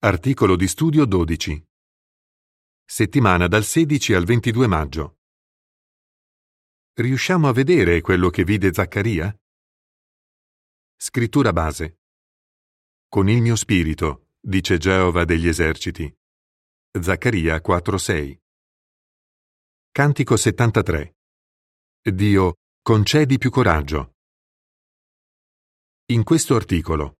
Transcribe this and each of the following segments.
Articolo di studio 12. Settimana dal 16 al 22 maggio. Riusciamo a vedere quello che vide Zaccaria? Scrittura base. Con il mio spirito, dice Geova degli eserciti. Zaccaria 4:6. Cantico 73. Dio, concedi più coraggio. In questo articolo.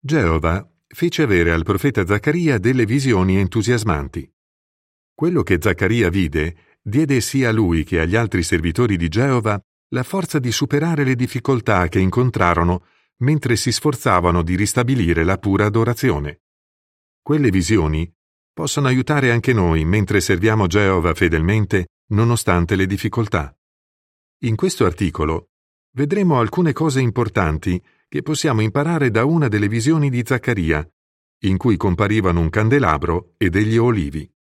Geova fece avere al profeta Zaccaria delle visioni entusiasmanti. Quello che Zaccaria vide diede sia a lui che agli altri servitori di Geova la forza di superare le difficoltà che incontrarono mentre si sforzavano di ristabilire la pura adorazione. Quelle visioni possono aiutare anche noi mentre serviamo Geova fedelmente nonostante le difficoltà. In questo articolo vedremo alcune cose importanti che possiamo imparare da una delle visioni di Zaccaria, in cui comparivano un candelabro e degli olivi.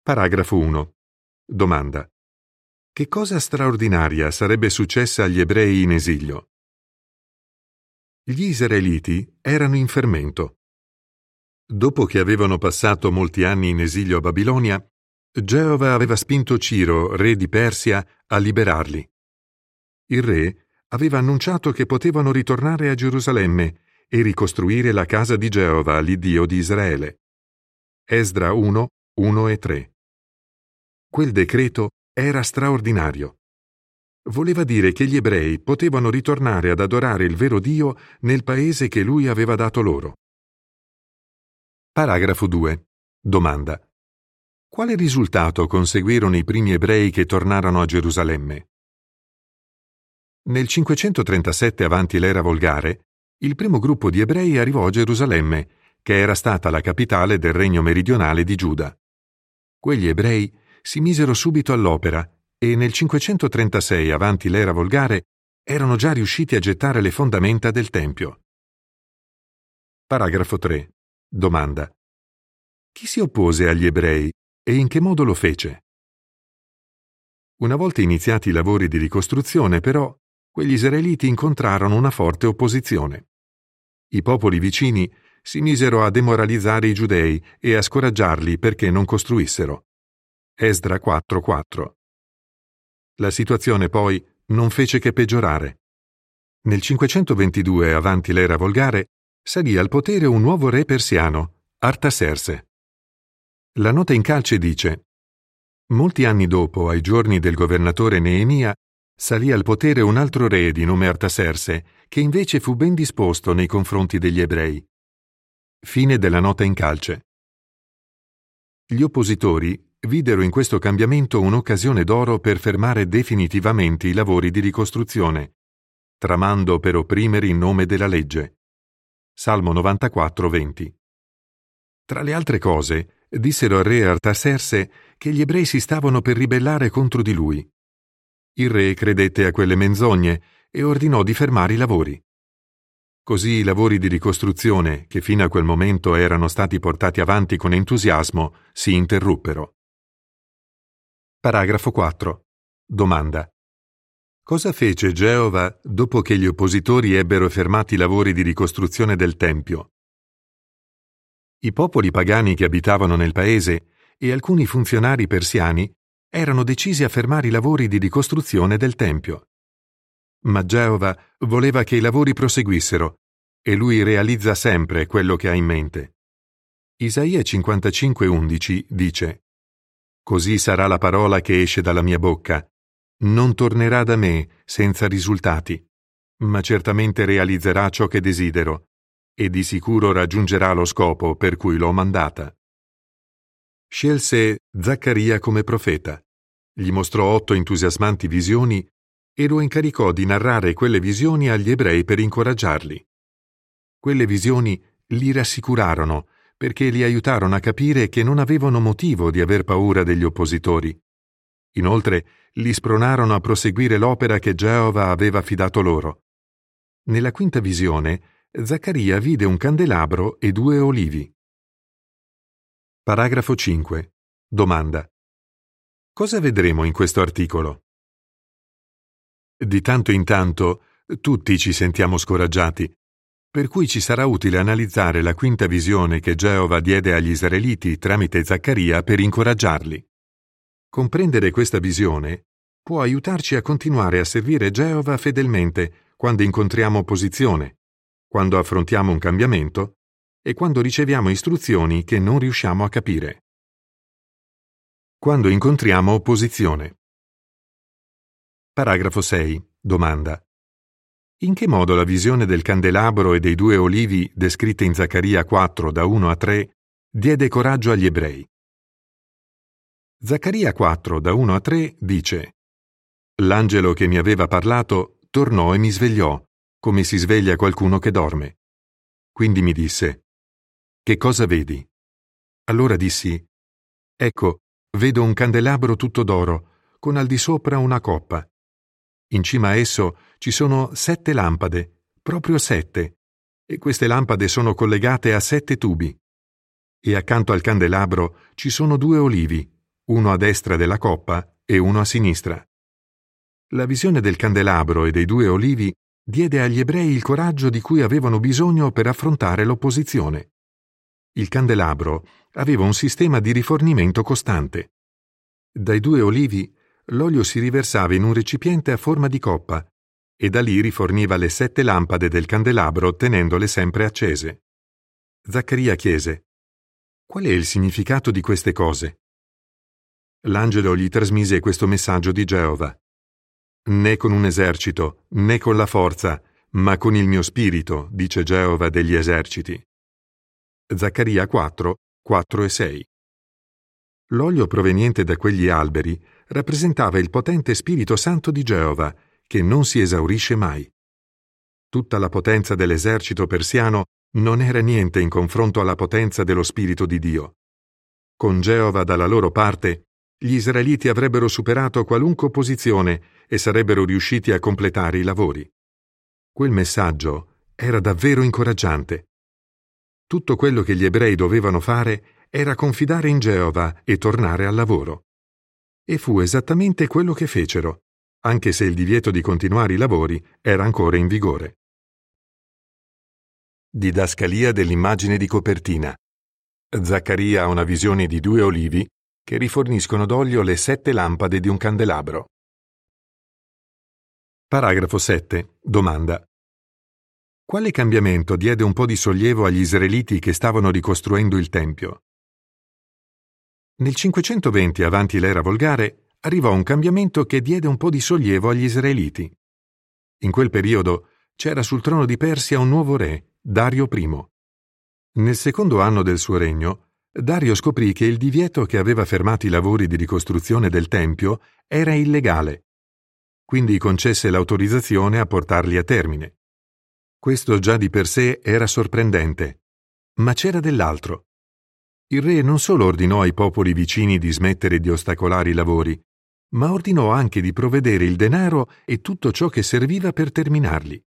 Paragrafo 1. Domanda. Che cosa straordinaria sarebbe successa agli ebrei in esilio? Gli israeliti erano in fermento. Dopo che avevano passato molti anni in esilio a Babilonia, Geova aveva spinto Ciro, re di Persia, a liberarli. Il re aveva annunciato che potevano ritornare a Gerusalemme e ricostruire la casa di Geova, l'Iddio di Israele. Esdra 1, 1 e 3. Quel decreto era straordinario. Voleva dire che gli ebrei potevano ritornare ad adorare il vero Dio nel paese che lui aveva dato loro. Paragrafo 2. Domanda. Quale risultato conseguirono i primi ebrei che tornarono a Gerusalemme? Nel 537 avanti l'era volgare, il primo gruppo di ebrei arrivò a Gerusalemme, che era stata la capitale del regno meridionale di Giuda. Quegli ebrei si misero subito all'opera e nel 536 avanti l'era volgare erano già riusciti a gettare le fondamenta del Tempio. Paragrafo 3. Domanda. Chi si oppose agli ebrei e in che modo lo fece? Una volta iniziati i lavori di ricostruzione, però, quegli israeliti incontrarono una forte opposizione. I popoli vicini si misero a demoralizzare i giudei e a scoraggiarli perché non costruissero. Esdra 4:4. La situazione poi non fece che peggiorare. Nel 522 avanti l'era volgare salì al potere un nuovo re persiano, Artaserse. La nota in calce dice Molti anni dopo, ai giorni del governatore Neemia, salì al potere un altro re di nome Artaserse, che invece fu ben disposto nei confronti degli ebrei. Fine della nota in calce. Gli oppositori videro in questo cambiamento un'occasione d'oro per fermare definitivamente i lavori di ricostruzione, tramando per opprimere in nome della legge. Salmo 94, 20. Tra le altre cose, dissero al re Artaserse che gli ebrei si stavano per ribellare contro di lui. Il re credette a quelle menzogne e ordinò di fermare i lavori. Così i lavori di ricostruzione, che fino a quel momento erano stati portati avanti con entusiasmo, si interruppero. Paragrafo 4. Domanda. Cosa fece Geova dopo che gli oppositori ebbero fermati i lavori di ricostruzione del Tempio? I popoli pagani che abitavano nel paese e alcuni funzionari persiani erano decisi a fermare i lavori di ricostruzione del Tempio. Ma Geova voleva che i lavori proseguissero e lui realizza sempre quello che ha in mente. Isaia 55:11 dice Così sarà la parola che esce dalla mia bocca. Non tornerà da me senza risultati, ma certamente realizzerà ciò che desidero e di sicuro raggiungerà lo scopo per cui l'ho mandata. Scelse Zaccaria come profeta, gli mostrò otto entusiasmanti visioni e lo incaricò di narrare quelle visioni agli ebrei per incoraggiarli. Quelle visioni li rassicurarono perché li aiutarono a capire che non avevano motivo di aver paura degli oppositori. Inoltre li spronarono a proseguire l'opera che Geova aveva affidato loro. Nella quinta visione, Zaccaria vide un candelabro e due olivi. Paragrafo 5. Domanda. Cosa vedremo in questo articolo? Di tanto in tanto tutti ci sentiamo scoraggiati. per cui ci sarà utile analizzare la quinta visione che Geova diede agli israeliti tramite Zaccaria per incoraggiarli. Comprendere questa visione può aiutarci a continuare a servire Geova fedelmente quando incontriamo opposizione, quando affrontiamo un cambiamento e quando riceviamo istruzioni che non riusciamo a capire. Quando incontriamo opposizione. Paragrafo 6. Domanda. In che modo la visione del candelabro e dei due olivi descritte in Zaccaria 4 da 1 a 3 diede coraggio agli ebrei? Zaccaria 4 da 1 a 3 dice L'angelo che mi aveva parlato tornò e mi svegliò, come si sveglia qualcuno che dorme. Quindi mi disse Che cosa vedi? Allora dissi Ecco, vedo un candelabro tutto d'oro, con al di sopra una coppa. In cima a esso ci sono sette lampade, proprio sette, e queste lampade sono collegate a sette tubi. E accanto al candelabro ci sono due olivi, uno a destra della coppa e uno a sinistra. La visione del candelabro e dei due olivi diede agli ebrei il coraggio di cui avevano bisogno per affrontare l'opposizione. Il candelabro aveva un sistema di rifornimento costante. Dai due olivi l'olio si riversava in un recipiente a forma di coppa e da lì riforniva le sette lampade del candelabro tenendole sempre accese. Zaccaria chiese Qual è il significato di queste cose? L'angelo gli trasmise questo messaggio di Geova. Né con un esercito, né con la forza, ma con il mio spirito, dice Geova degli eserciti. Zaccaria 4, 4 e 6. L'olio proveniente da quegli alberi rappresentava il potente Spirito Santo di Geova, che non si esaurisce mai. Tutta la potenza dell'esercito persiano non era niente in confronto alla potenza dello Spirito di Dio. Con Geova dalla loro parte, gli israeliti avrebbero superato qualunque opposizione e sarebbero riusciti a completare i lavori. Quel messaggio era davvero incoraggiante. Tutto quello che gli ebrei dovevano fare era confidare in Geova e tornare al lavoro. E fu esattamente quello che fecero anche se il divieto di continuare i lavori era ancora in vigore. Didascalia dell'immagine di copertina. Zaccaria ha una visione di due olivi che riforniscono d'olio le sette lampade di un candelabro. Paragrafo 7. Domanda. Quale cambiamento diede un po' di sollievo agli israeliti che stavano ricostruendo il Tempio? Nel 520 avanti l'era volgare arrivò un cambiamento che diede un po' di sollievo agli israeliti. In quel periodo c'era sul trono di Persia un nuovo re, Dario I. Nel secondo anno del suo regno, Dario scoprì che il divieto che aveva fermato i lavori di ricostruzione del Tempio era illegale. Quindi concesse l'autorizzazione a portarli a termine. Questo già di per sé era sorprendente. Ma c'era dell'altro. Il re non solo ordinò ai popoli vicini di smettere di ostacolare i lavori, ma ordinò anche di provvedere il denaro e tutto ciò che serviva per terminarli.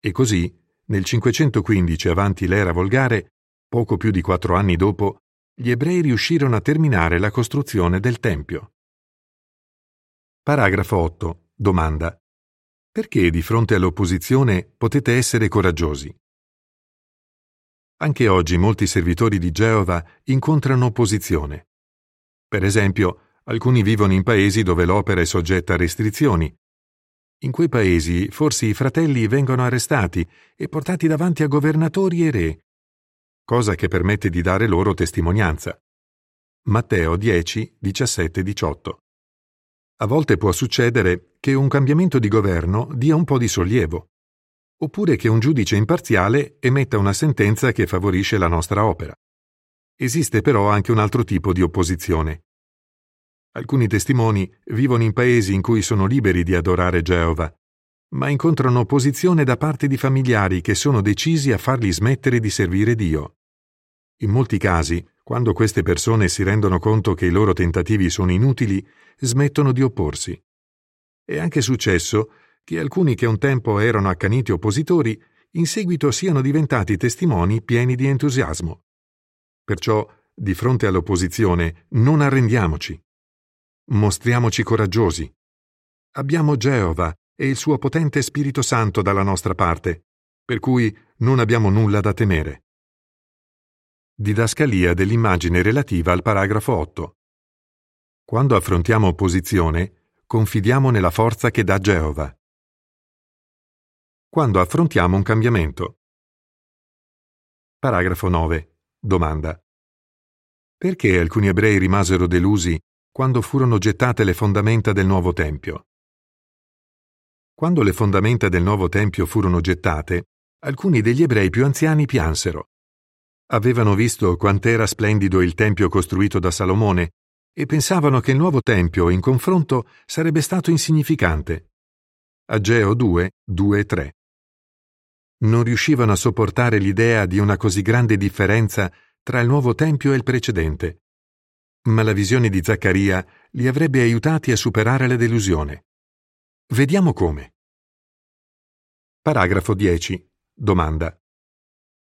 E così, nel 515 avanti l'era volgare, poco più di quattro anni dopo, gli ebrei riuscirono a terminare la costruzione del Tempio. Paragrafo 8. Domanda. Perché di fronte all'opposizione potete essere coraggiosi? Anche oggi molti servitori di Geova incontrano opposizione. Per esempio, Alcuni vivono in paesi dove l'opera è soggetta a restrizioni. In quei paesi forse i fratelli vengono arrestati e portati davanti a governatori e re, cosa che permette di dare loro testimonianza. Matteo 10, 17, 18. A volte può succedere che un cambiamento di governo dia un po' di sollievo, oppure che un giudice imparziale emetta una sentenza che favorisce la nostra opera. Esiste però anche un altro tipo di opposizione, Alcuni testimoni vivono in paesi in cui sono liberi di adorare Geova, ma incontrano opposizione da parte di familiari che sono decisi a farli smettere di servire Dio. In molti casi, quando queste persone si rendono conto che i loro tentativi sono inutili, smettono di opporsi. È anche successo che alcuni che un tempo erano accaniti oppositori in seguito siano diventati testimoni pieni di entusiasmo. Perciò, di fronte all'opposizione, non arrendiamoci. Mostriamoci coraggiosi. Abbiamo Geova e il suo potente Spirito Santo dalla nostra parte, per cui non abbiamo nulla da temere. Didascalia dell'immagine relativa al paragrafo 8. Quando affrontiamo opposizione, confidiamo nella forza che dà Geova. Quando affrontiamo un cambiamento. Paragrafo 9. Domanda. Perché alcuni ebrei rimasero delusi quando furono gettate le fondamenta del nuovo Tempio? Quando le fondamenta del nuovo Tempio furono gettate, alcuni degli ebrei più anziani piansero. Avevano visto quant'era splendido il Tempio costruito da Salomone e pensavano che il nuovo Tempio, in confronto, sarebbe stato insignificante. Ageo 2, 2 e 3. Non riuscivano a sopportare l'idea di una così grande differenza tra il nuovo Tempio e il precedente. Ma la visione di Zaccaria li avrebbe aiutati a superare la delusione. Vediamo come. Paragrafo 10. Domanda.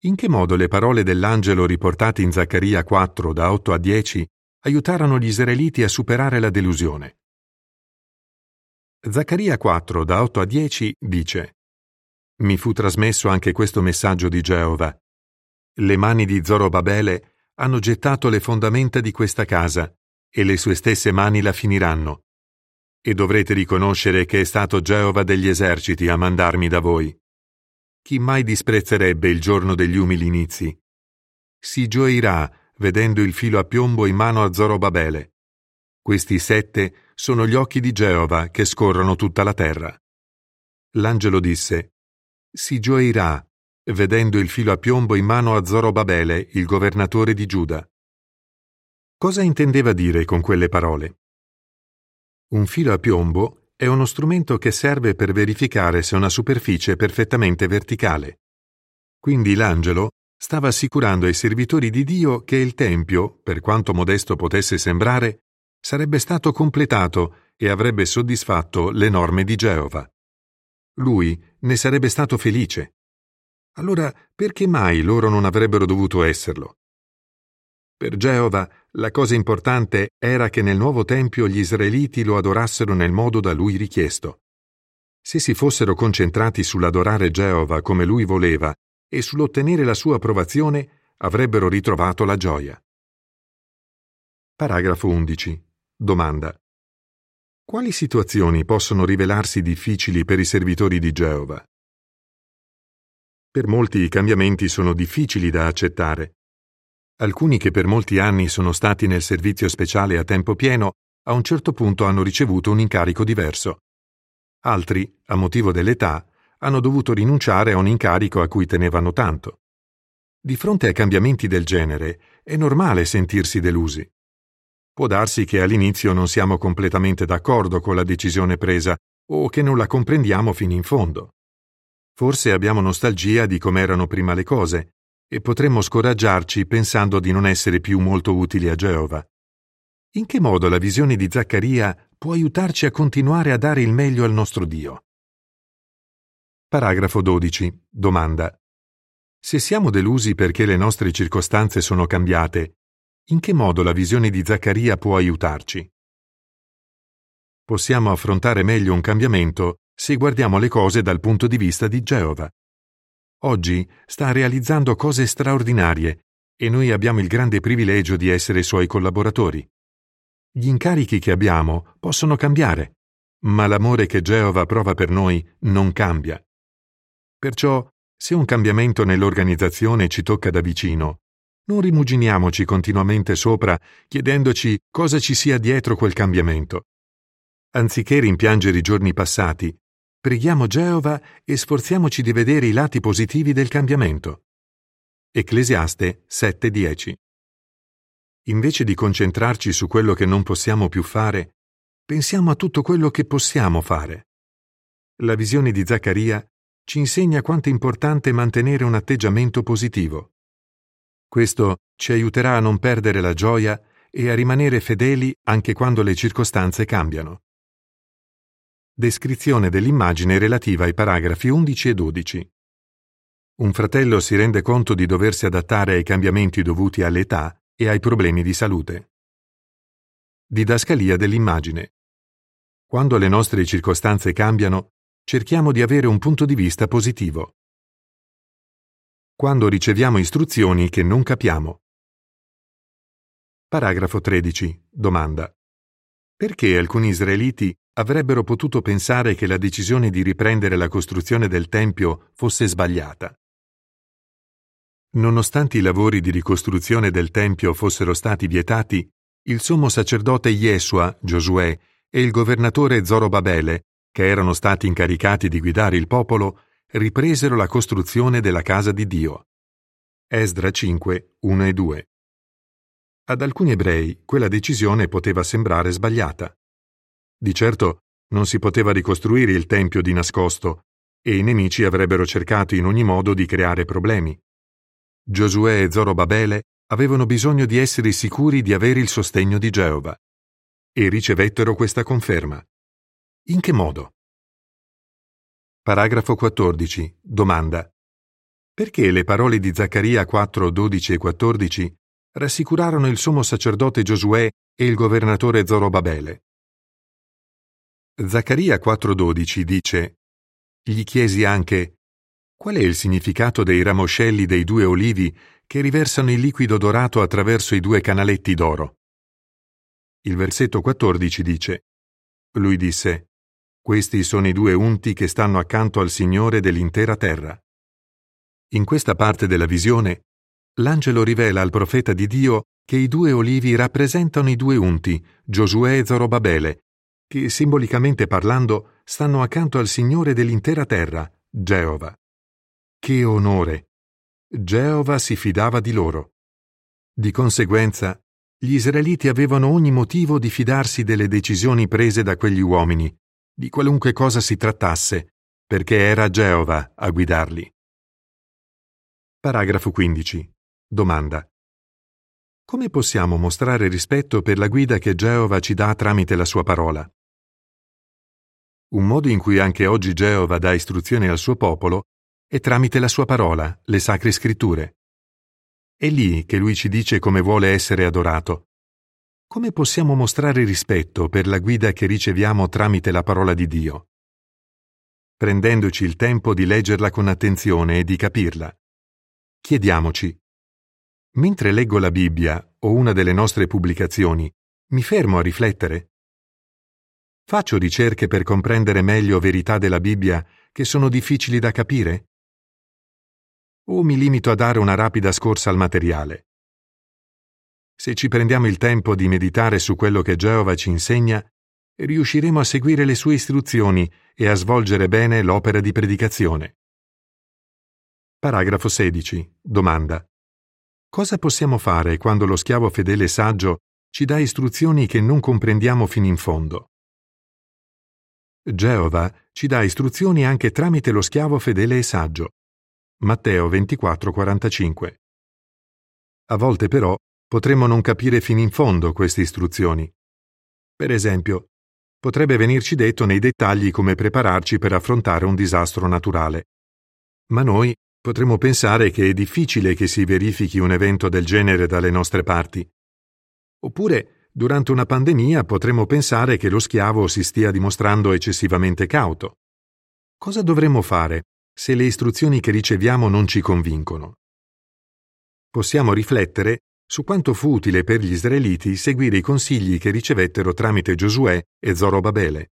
In che modo le parole dell'angelo riportate in Zaccaria 4 da 8 a 10 aiutarono gli israeliti a superare la delusione? Zaccaria 4 da 8 a 10 dice Mi fu trasmesso anche questo messaggio di Geova. Le mani di Zorobabele hanno gettato le fondamenta di questa casa e le sue stesse mani la finiranno e dovrete riconoscere che è stato Geova degli eserciti a mandarmi da voi. Chi mai disprezzerebbe il giorno degli umili inizi? Si gioirà vedendo il filo a piombo in mano a Zorobabele. Questi sette sono gli occhi di Geova che scorrono tutta la terra. L'angelo disse, Si gioirà vedendo il filo a piombo in mano a Zorobabele, il governatore di Giuda. Cosa intendeva dire con quelle parole? Un filo a piombo è uno strumento che serve per verificare se una superficie è perfettamente verticale. Quindi l'angelo stava assicurando ai servitori di Dio che il Tempio, per quanto modesto potesse sembrare, sarebbe stato completato e avrebbe soddisfatto le norme di Geova. Lui ne sarebbe stato felice. Allora perché mai loro non avrebbero dovuto esserlo? Per Geova la cosa importante era che nel nuovo Tempio gli israeliti lo adorassero nel modo da lui richiesto. Se si fossero concentrati sull'adorare Geova come lui voleva e sull'ottenere la sua approvazione, avrebbero ritrovato la gioia. Paragrafo 11. Domanda. Quali situazioni possono rivelarsi difficili per i servitori di Geova? Per molti i cambiamenti sono difficili da accettare. Alcuni che per molti anni sono stati nel servizio speciale a tempo pieno, a un certo punto hanno ricevuto un incarico diverso. Altri, a motivo dell'età, hanno dovuto rinunciare a un incarico a cui tenevano tanto. Di fronte ai cambiamenti del genere è normale sentirsi delusi. Può darsi che all'inizio non siamo completamente d'accordo con la decisione presa o che non la comprendiamo fino in fondo. Forse abbiamo nostalgia di com'erano prima le cose e potremmo scoraggiarci pensando di non essere più molto utili a Geova. In che modo la visione di Zaccaria può aiutarci a continuare a dare il meglio al nostro Dio? Paragrafo 12. Domanda. Se siamo delusi perché le nostre circostanze sono cambiate, in che modo la visione di Zaccaria può aiutarci? Possiamo affrontare meglio un cambiamento se guardiamo le cose dal punto di vista di Geova. Oggi sta realizzando cose straordinarie e noi abbiamo il grande privilegio di essere suoi collaboratori. Gli incarichi che abbiamo possono cambiare, ma l'amore che Geova prova per noi non cambia. Perciò, se un cambiamento nell'organizzazione ci tocca da vicino, non rimuginiamoci continuamente sopra chiedendoci cosa ci sia dietro quel cambiamento. Anziché rimpiangere i giorni passati, Preghiamo Geova e sforziamoci di vedere i lati positivi del cambiamento. Ecclesiaste 7:10 Invece di concentrarci su quello che non possiamo più fare, pensiamo a tutto quello che possiamo fare. La visione di Zaccaria ci insegna quanto è importante mantenere un atteggiamento positivo. Questo ci aiuterà a non perdere la gioia e a rimanere fedeli anche quando le circostanze cambiano. Descrizione dell'immagine relativa ai paragrafi 11 e 12. Un fratello si rende conto di doversi adattare ai cambiamenti dovuti all'età e ai problemi di salute. Didascalia dell'immagine. Quando le nostre circostanze cambiano, cerchiamo di avere un punto di vista positivo. quando riceviamo istruzioni che non capiamo. Paragrafo 13. Domanda. Perché alcuni israeliti avrebbero potuto pensare che la decisione di riprendere la costruzione del Tempio fosse sbagliata? Nonostante i lavori di ricostruzione del Tempio fossero stati vietati, il sommo sacerdote Yeshua, Giosuè, e il governatore Zorobabele, che erano stati incaricati di guidare il popolo, ripresero la costruzione della casa di Dio. Esdra 5, 1 e 2. Ad alcuni ebrei quella decisione poteva sembrare sbagliata. Di certo non si poteva ricostruire il Tempio di nascosto e i nemici avrebbero cercato in ogni modo di creare problemi. Giosuè e Zorobabele avevano bisogno di essere sicuri di avere il sostegno di Geova e ricevettero questa conferma. In che modo? Paragrafo 14. Domanda. Perché le parole di Zaccaria 4, 12 e 14 rassicurarono il sommo sacerdote Giosuè e il governatore Zorobabele? Zaccaria 4,12 dice: Gli chiesi anche: Qual è il significato dei ramoscelli dei due olivi che riversano il liquido dorato attraverso i due canaletti d'oro? Il versetto 14 dice: Lui disse: questi sono i due unti che stanno accanto al Signore dell'intera terra. In questa parte della visione, l'angelo rivela al profeta di Dio che i due olivi rappresentano i due unti, Giosuè e Zorobabele, che simbolicamente parlando stanno accanto al Signore dell'intera terra, Geova. Che onore! Geova si fidava di loro. Di conseguenza, gli israeliti avevano ogni motivo di fidarsi delle decisioni prese da quegli uomini, di qualunque cosa si trattasse, perché era Geova a guidarli. Paragrafo 15. Domanda. Come possiamo mostrare rispetto per la guida che Geova ci dà tramite la sua parola? Un modo in cui anche oggi Geova dà istruzioni al suo popolo è tramite la sua parola, le sacre scritture. È lì che lui ci dice come vuole essere adorato, come possiamo mostrare rispetto per la guida che riceviamo tramite la parola di Dio? Prendendoci il tempo di leggerla con attenzione e di capirla. Chiediamoci, mentre leggo la Bibbia o una delle nostre pubblicazioni, mi fermo a riflettere? Faccio ricerche per comprendere meglio verità della Bibbia che sono difficili da capire? O mi limito a dare una rapida scorsa al materiale? Se ci prendiamo il tempo di meditare su quello che Geova ci insegna, riusciremo a seguire le sue istruzioni e a svolgere bene l'opera di predicazione. Paragrafo 16. Domanda. Cosa possiamo fare quando lo schiavo fedele saggio ci dà istruzioni che non comprendiamo fino in fondo? Geova ci dà istruzioni anche tramite lo schiavo fedele e saggio. Matteo 24:45. A volte però potremmo non capire fino in fondo queste istruzioni. Per esempio, potrebbe venirci detto nei dettagli come prepararci per affrontare un disastro naturale. Ma noi potremmo pensare che è difficile che si verifichi un evento del genere dalle nostre parti. Oppure, durante una pandemia, potremmo pensare che lo schiavo si stia dimostrando eccessivamente cauto. Cosa dovremmo fare se le istruzioni che riceviamo non ci convincono? Possiamo riflettere su quanto fu utile per gli israeliti seguire i consigli che ricevettero tramite Giosuè e Zorobabele.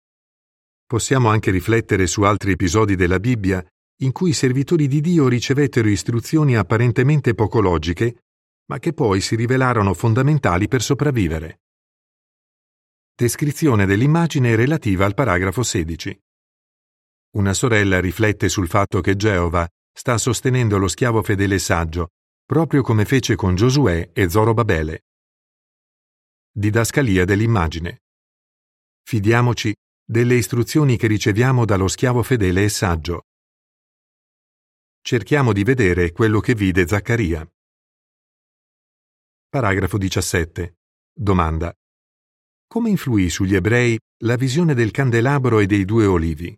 Possiamo anche riflettere su altri episodi della Bibbia in cui i servitori di Dio ricevettero istruzioni apparentemente poco logiche, ma che poi si rivelarono fondamentali per sopravvivere. Descrizione dell'immagine relativa al paragrafo 16. Una sorella riflette sul fatto che Geova sta sostenendo lo schiavo fedele e saggio proprio come fece con Giosuè e Zorobabele. Didascalia dell'immagine. Fidiamoci delle istruzioni che riceviamo dallo schiavo fedele e saggio. Cerchiamo di vedere quello che vide Zaccaria. Paragrafo 17. Domanda. Come influì sugli ebrei la visione del candelabro e dei due olivi?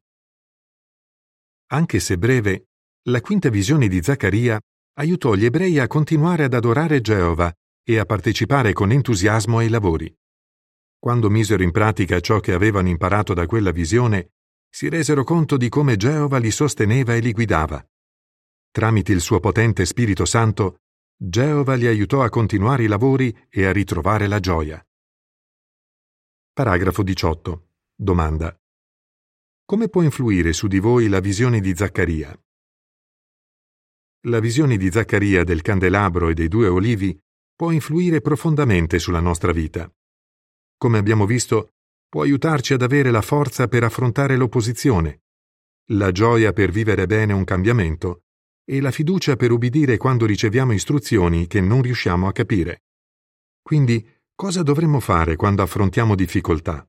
Anche se breve, la quinta visione di Zaccaria aiutò gli ebrei a continuare ad adorare Geova e a partecipare con entusiasmo ai lavori. Quando misero in pratica ciò che avevano imparato da quella visione, si resero conto di come Geova li sosteneva e li guidava. Tramite il suo potente Spirito Santo, Geova li aiutò a continuare i lavori e a ritrovare la gioia. Paragrafo 18. Domanda. Come può influire su di voi la visione di Zaccaria? La visione di Zaccaria del candelabro e dei due olivi può influire profondamente sulla nostra vita. Come abbiamo visto, può aiutarci ad avere la forza per affrontare l'opposizione, la gioia per vivere bene un cambiamento e la fiducia per ubbidire quando riceviamo istruzioni che non riusciamo a capire. Quindi, cosa dovremmo fare quando affrontiamo difficoltà?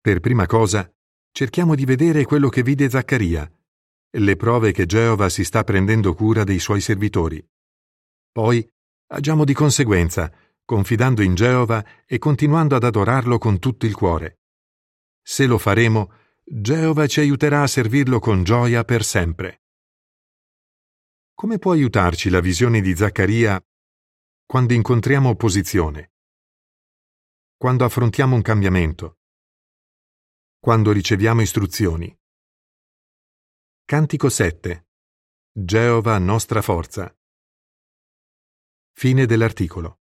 Per prima cosa, cerchiamo di vedere quello che vide Zaccaria, le prove che Geova si sta prendendo cura dei suoi servitori. Poi, agiamo di conseguenza, confidando in Geova e continuando ad adorarlo con tutto il cuore. Se lo faremo, Geova ci aiuterà a servirlo con gioia per sempre. Come può aiutarci la visione di Zaccaria quando incontriamo opposizione? Quando affrontiamo un cambiamento? Quando riceviamo istruzioni? Cantico 7. Geova nostra forza. Fine dell'articolo.